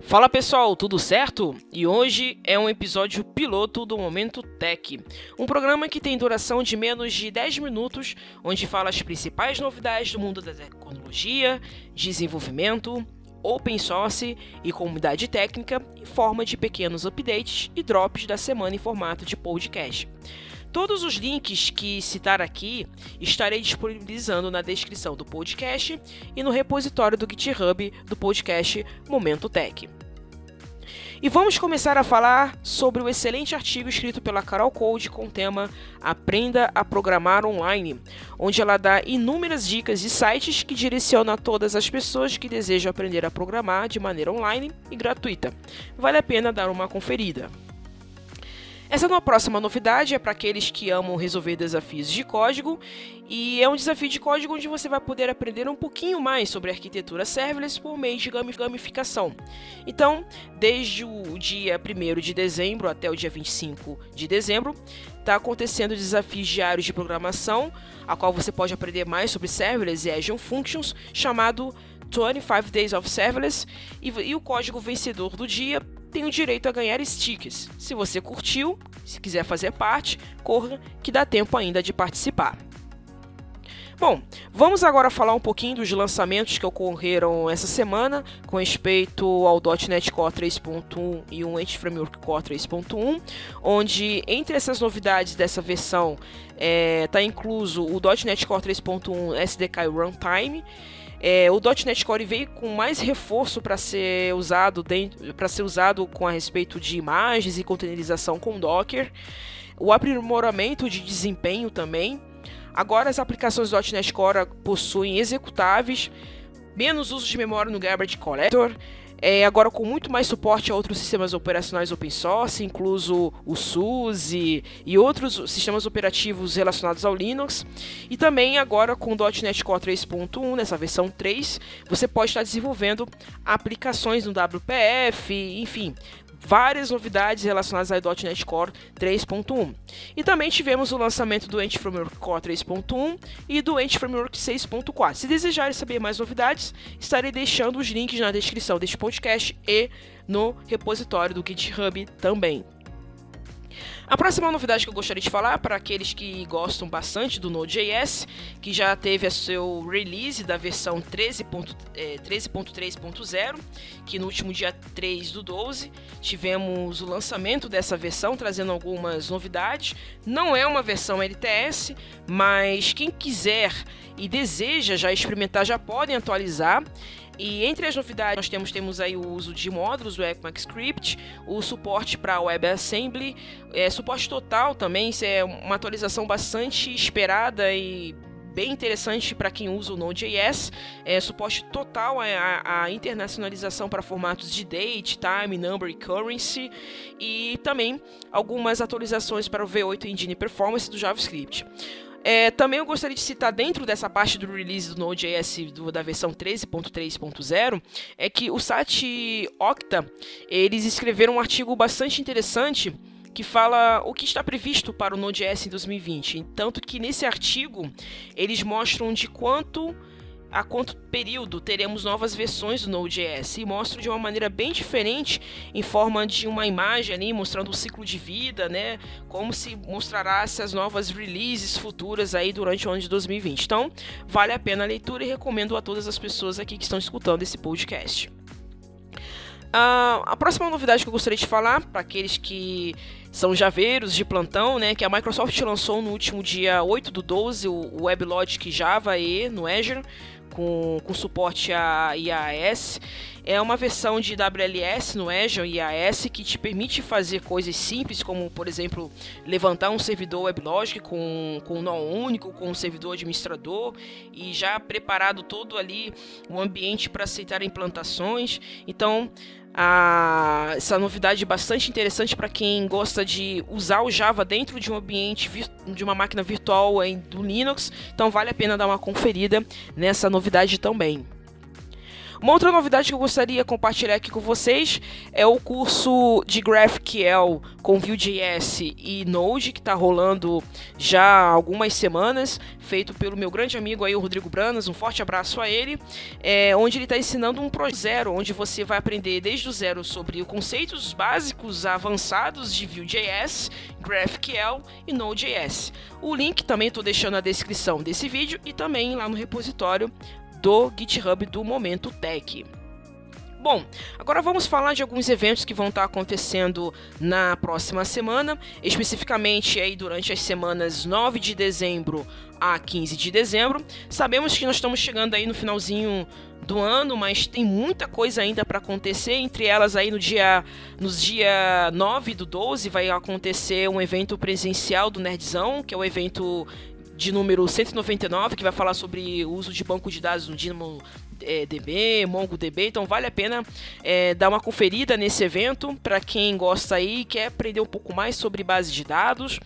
Fala pessoal, tudo certo? E hoje é um episódio piloto do Momento Tech, um programa que tem duração de menos de 10 minutos, onde fala as principais novidades do mundo da tecnologia, desenvolvimento, open source e comunidade técnica em forma de pequenos updates e drops da semana em formato de podcast. Todos os links que citar aqui estarei disponibilizando na descrição do podcast e no repositório do GitHub do podcast Momento Tech. E vamos começar a falar sobre o excelente artigo escrito pela Carol Code com o tema Aprenda a Programar Online, onde ela dá inúmeras dicas e sites que direcionam a todas as pessoas que desejam aprender a programar de maneira online e gratuita. Vale a pena dar uma conferida. Essa é próxima novidade é para aqueles que amam resolver desafios de código e é um desafio de código onde você vai poder aprender um pouquinho mais sobre arquitetura serverless por meio de gamificação. Então, desde o dia 1 de dezembro até o dia 25 de dezembro, está acontecendo desafios diários de programação, a qual você pode aprender mais sobre serverless e Azure Functions, chamado 25 Days of Serverless, e, e o código vencedor do dia tem o direito a ganhar stickers. Se você curtiu, se quiser fazer parte, corra que dá tempo ainda de participar. Bom, vamos agora falar um pouquinho dos lançamentos que ocorreram essa semana com respeito ao .NET Core 3.1 e o Entity Framework Core 3.1, onde entre essas novidades dessa versão está é, tá incluso o .NET Core 3.1 SDK Runtime, é, o .NET Core veio com mais reforço para ser usado para ser usado com a respeito de imagens e containerização com Docker, o aprimoramento de desempenho também. Agora as aplicações .NET Core possuem executáveis, menos uso de memória no Garbage Collector, é, agora com muito mais suporte a outros sistemas operacionais open source, incluso o SUSE e outros sistemas operativos relacionados ao Linux. E também agora com o .NET Core 3.1, nessa versão 3, você pode estar desenvolvendo aplicações no WPF, enfim, várias novidades relacionadas ao .NET Core 3.1. E também tivemos o lançamento do Entity Framework Core 3.1 e do Entity Framework 6.4. Se desejarem saber mais novidades, estarei deixando os links na descrição deste podcast e no repositório do GitHub também. A próxima novidade que eu gostaria de falar para aqueles que gostam bastante do Node.js, que já teve a seu release da versão 13.3.0, é, que no último dia 3 do 12 tivemos o lançamento dessa versão, trazendo algumas novidades. Não é uma versão LTS, mas quem quiser e deseja já experimentar já podem atualizar. E entre as novidades nós temos, temos aí o uso de módulos do ECMAScript, o suporte para WebAssembly, é, suporte total também, isso é uma atualização bastante esperada e bem interessante para quem usa o Node.js, é, suporte total à, internacionalização para formatos de date, time, number e currency, e também algumas atualizações para o V8 Engine Performance do JavaScript. É, também eu gostaria de citar dentro dessa parte do release do Node.js do, da versão 13.3.0 é que o site Octa eles escreveram um artigo bastante interessante que fala o que está previsto para o Node.js em 2020. Tanto que nesse artigo eles mostram de quanto a quanto período teremos novas versões do Node.js e mostram de uma maneira bem diferente, em forma de uma imagem ali, mostrando o ciclo de vida, né? Como se mostrará essas novas releases futuras aí durante o ano de 2020. Então, vale a pena a leitura e recomendo a todas as pessoas aqui que estão escutando esse podcast. Uh, a próxima novidade que eu gostaria de falar, para aqueles que são javeiros de plantão, né, que a Microsoft lançou no último dia 8 do 12 o WebLogic Java E no Azure, com, com suporte a IAS. É uma versão de WLS no Azure IAS que te permite fazer coisas simples, como, por exemplo, levantar um servidor WebLogic com, com um nó único, com um servidor administrador e já preparado todo ali o ambiente para aceitar implantações. Então, a, essa novidade bastante interessante para quem gosta de usar o Java dentro de um ambiente de uma máquina virtual em, do Linux, então vale a pena dar uma conferida nessa novidade também. Uma outra novidade que eu gostaria de compartilhar aqui com vocês é o curso de GraphQL com Vue.js e Node, que está rolando já há algumas semanas, feito pelo meu grande amigo aí, o Rodrigo Branas, um forte abraço a ele, é, onde ele está ensinando um projeto zero, onde você vai aprender desde o zero sobre os conceitos básicos avançados de Vue.js, GraphQL e Node.js. O link também estou deixando na descrição desse vídeo e também lá no repositório do GitHub do Momento Tech. Bom, agora vamos falar de alguns eventos que vão estar acontecendo na próxima semana, especificamente aí durante as semanas 9 de dezembro a 15 de dezembro. Sabemos que nós estamos chegando aí no finalzinho do ano, mas tem muita coisa ainda para acontecer, entre elas aí no dia nos dia 9 do 12 vai acontecer um evento presencial do Nerdzão, que é o evento de número 199, que vai falar sobre o uso de banco de dados no Dynamo é, DB, MongoDB, então vale a pena é, dar uma conferida nesse evento para quem gosta aí e quer aprender um pouco mais sobre base de dados.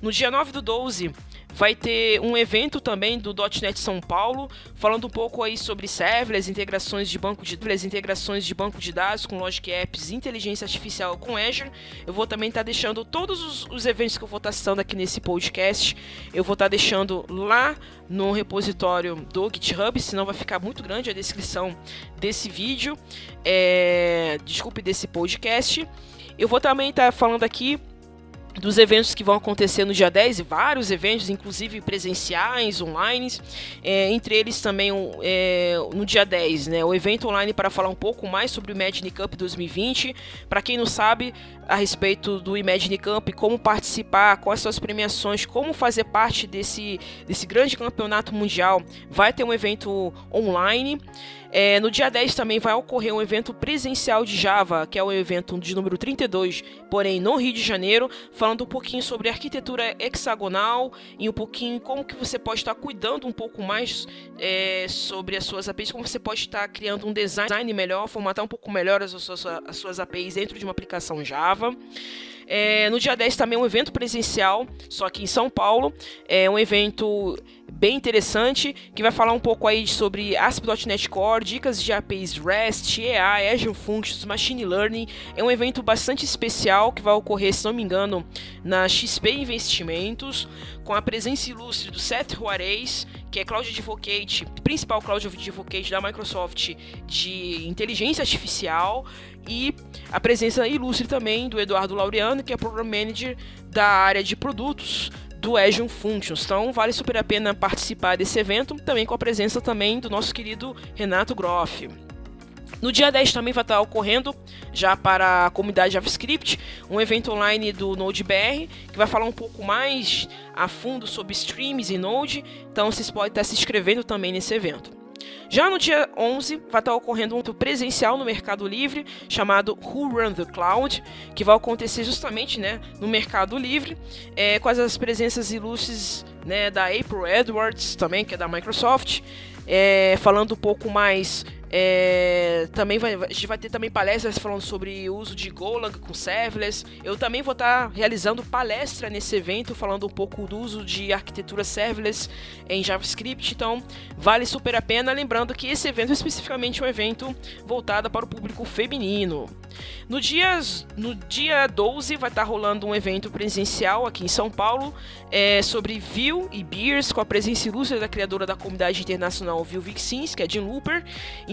No dia 9 do 12 vai ter um evento também do .NET São Paulo, falando um pouco aí sobre serverless, integrações de banco de dados, integrações de banco de dados com Logic Apps, inteligência artificial com Azure. Eu vou também estar tá deixando todos os, os, eventos que eu vou estar tá citando aqui nesse podcast, eu vou estar tá deixando lá no repositório do GitHub, senão vai ficar muito grande a descrição desse vídeo, é, desculpe, desse podcast. Eu vou também estar falando aqui dos eventos que vão acontecer no dia 10, e vários eventos, inclusive presenciais, online, é, entre eles também é, no dia 10, né, o evento online para falar um pouco mais sobre o Imagine Cup 2020. Para quem não sabe a respeito do Imagine Cup, como participar, quais são as premiações, como fazer parte desse, desse grande campeonato mundial, vai ter um evento online. É, no dia 10 também vai ocorrer um evento presencial de Java, que é o evento de número 32, porém no Rio de Janeiro, falando um pouquinho sobre arquitetura hexagonal e um pouquinho como que você pode estar cuidando um pouco mais é, sobre as suas APIs, como você pode estar criando um design melhor, formatar um pouco melhor as suas, as suas APIs dentro de uma aplicação Java. É, no dia 10 também um evento presencial, só aqui em São Paulo. É um evento bem interessante, que vai falar um pouco aí sobre ASP.NET Core, dicas de APIs REST, EA, Azure Functions, Machine Learning. É um evento bastante especial que vai ocorrer, se não me engano, na XP Investimentos, com a presença ilustre do Seth Juarez, que é Cloud Advocate, principal Cloud Advocate da Microsoft de inteligência artificial, e a presença ilustre também do Eduardo Laureano, que é Program Manager da área de produtos do Azure Functions. Então vale super a pena participar desse evento, também com a presença também do nosso querido Renato Groff. No dia 10 também vai estar ocorrendo, já para a comunidade JavaScript, um evento online do NodeBR, que vai falar um pouco mais a fundo sobre streams e Node, então vocês podem estar se inscrevendo também nesse evento. Já no dia 11 vai estar ocorrendo um presencial no Mercado Livre chamado Who Run the Cloud, que vai acontecer justamente né, no Mercado Livre, é, com as presenças ilustres né, da April Edwards, também que é da Microsoft, é, falando um pouco mais é, também vai, a gente vai ter também palestras falando sobre o uso de Golang com serverless. Eu também vou estar realizando palestra nesse evento falando um pouco do uso de arquitetura serverless em JavaScript. Então vale super a pena. Lembrando que esse evento é especificamente um evento voltado para o público feminino. No dia, no dia 12 vai estar rolando um evento presencial aqui em São Paulo é, sobre Vue e Beers com a presença ilustre da criadora da comunidade internacional Vue Vixins, que é Jim Looper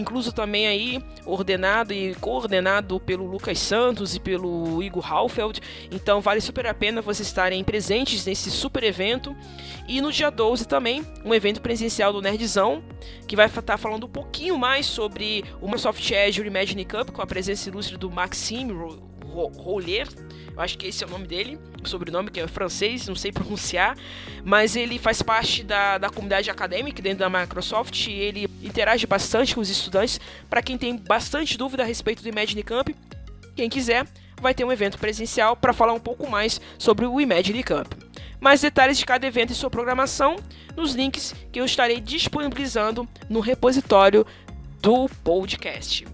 incluso também aí ordenado e coordenado pelo Lucas Santos e pelo Igor Halfeld. Então vale super a pena vocês estarem presentes nesse super evento. E no dia 12 também, um evento presencial do Nerdzão, que vai estar falando um pouquinho mais sobre o Microsoft Azure Imagine Cup, com a presença ilustre do Maxime Rollier, eu acho que esse é o nome dele, o sobrenome que é francês, não sei pronunciar, mas ele faz parte da, da comunidade acadêmica dentro da Microsoft e ele interage bastante com os estudantes. Para quem tem bastante dúvida a respeito do Imagine Camp, quem quiser, vai ter um evento presencial para falar um pouco mais sobre o Imagine Camp. Mais detalhes de cada evento e sua programação nos links que eu estarei disponibilizando no repositório do podcast.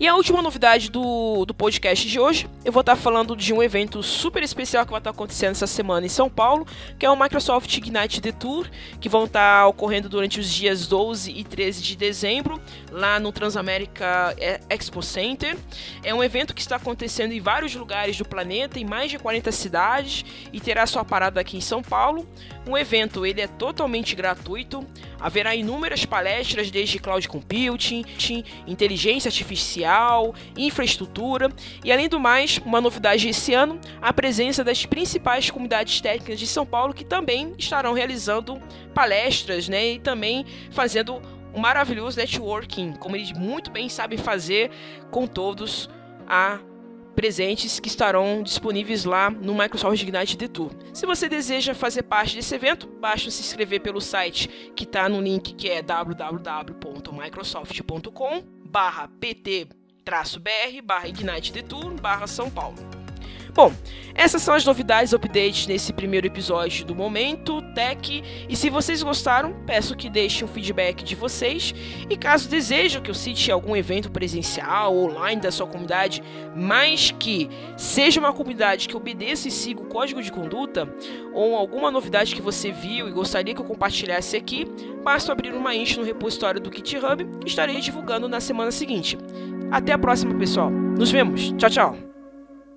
E a última novidade do, do podcast de hoje, eu vou estar falando de um evento super especial que vai estar acontecendo essa semana em São Paulo, que é o Microsoft Ignite The Tour, que vão estar ocorrendo durante os dias 12 e 13 de dezembro, lá no Transamérica é, Expo Center. É um evento que está acontecendo em vários lugares do planeta, em mais de 40 cidades, e terá sua parada aqui em São Paulo. Um evento ele é totalmente gratuito, haverá inúmeras palestras desde cloud computing, inteligência artificial, infraestrutura e além do mais, uma novidade esse ano, a presença das principais comunidades técnicas de São Paulo que também estarão realizando palestras, né, e também fazendo um maravilhoso networking, como eles muito bem sabem fazer com todos a presentes que estarão disponíveis lá no Microsoft Ignite The Tour. Se você deseja fazer parte desse evento, basta se inscrever pelo site que está no link que é www.microsoft.com pt-br Ignite The Tour São Paulo. Bom, essas são as novidades updates nesse primeiro episódio do Momento Tech. E se vocês gostaram, peço que deixem um feedback de vocês. E caso desejam que eu cite algum evento presencial ou online da sua comunidade, mas que seja uma comunidade que obedeça e siga o código de conduta, ou alguma novidade que você viu e gostaria que eu compartilhasse aqui, basta abrir uma inch no repositório do GitHub que estarei divulgando na semana seguinte. Até a próxima, pessoal. Nos vemos. Tchau, tchau.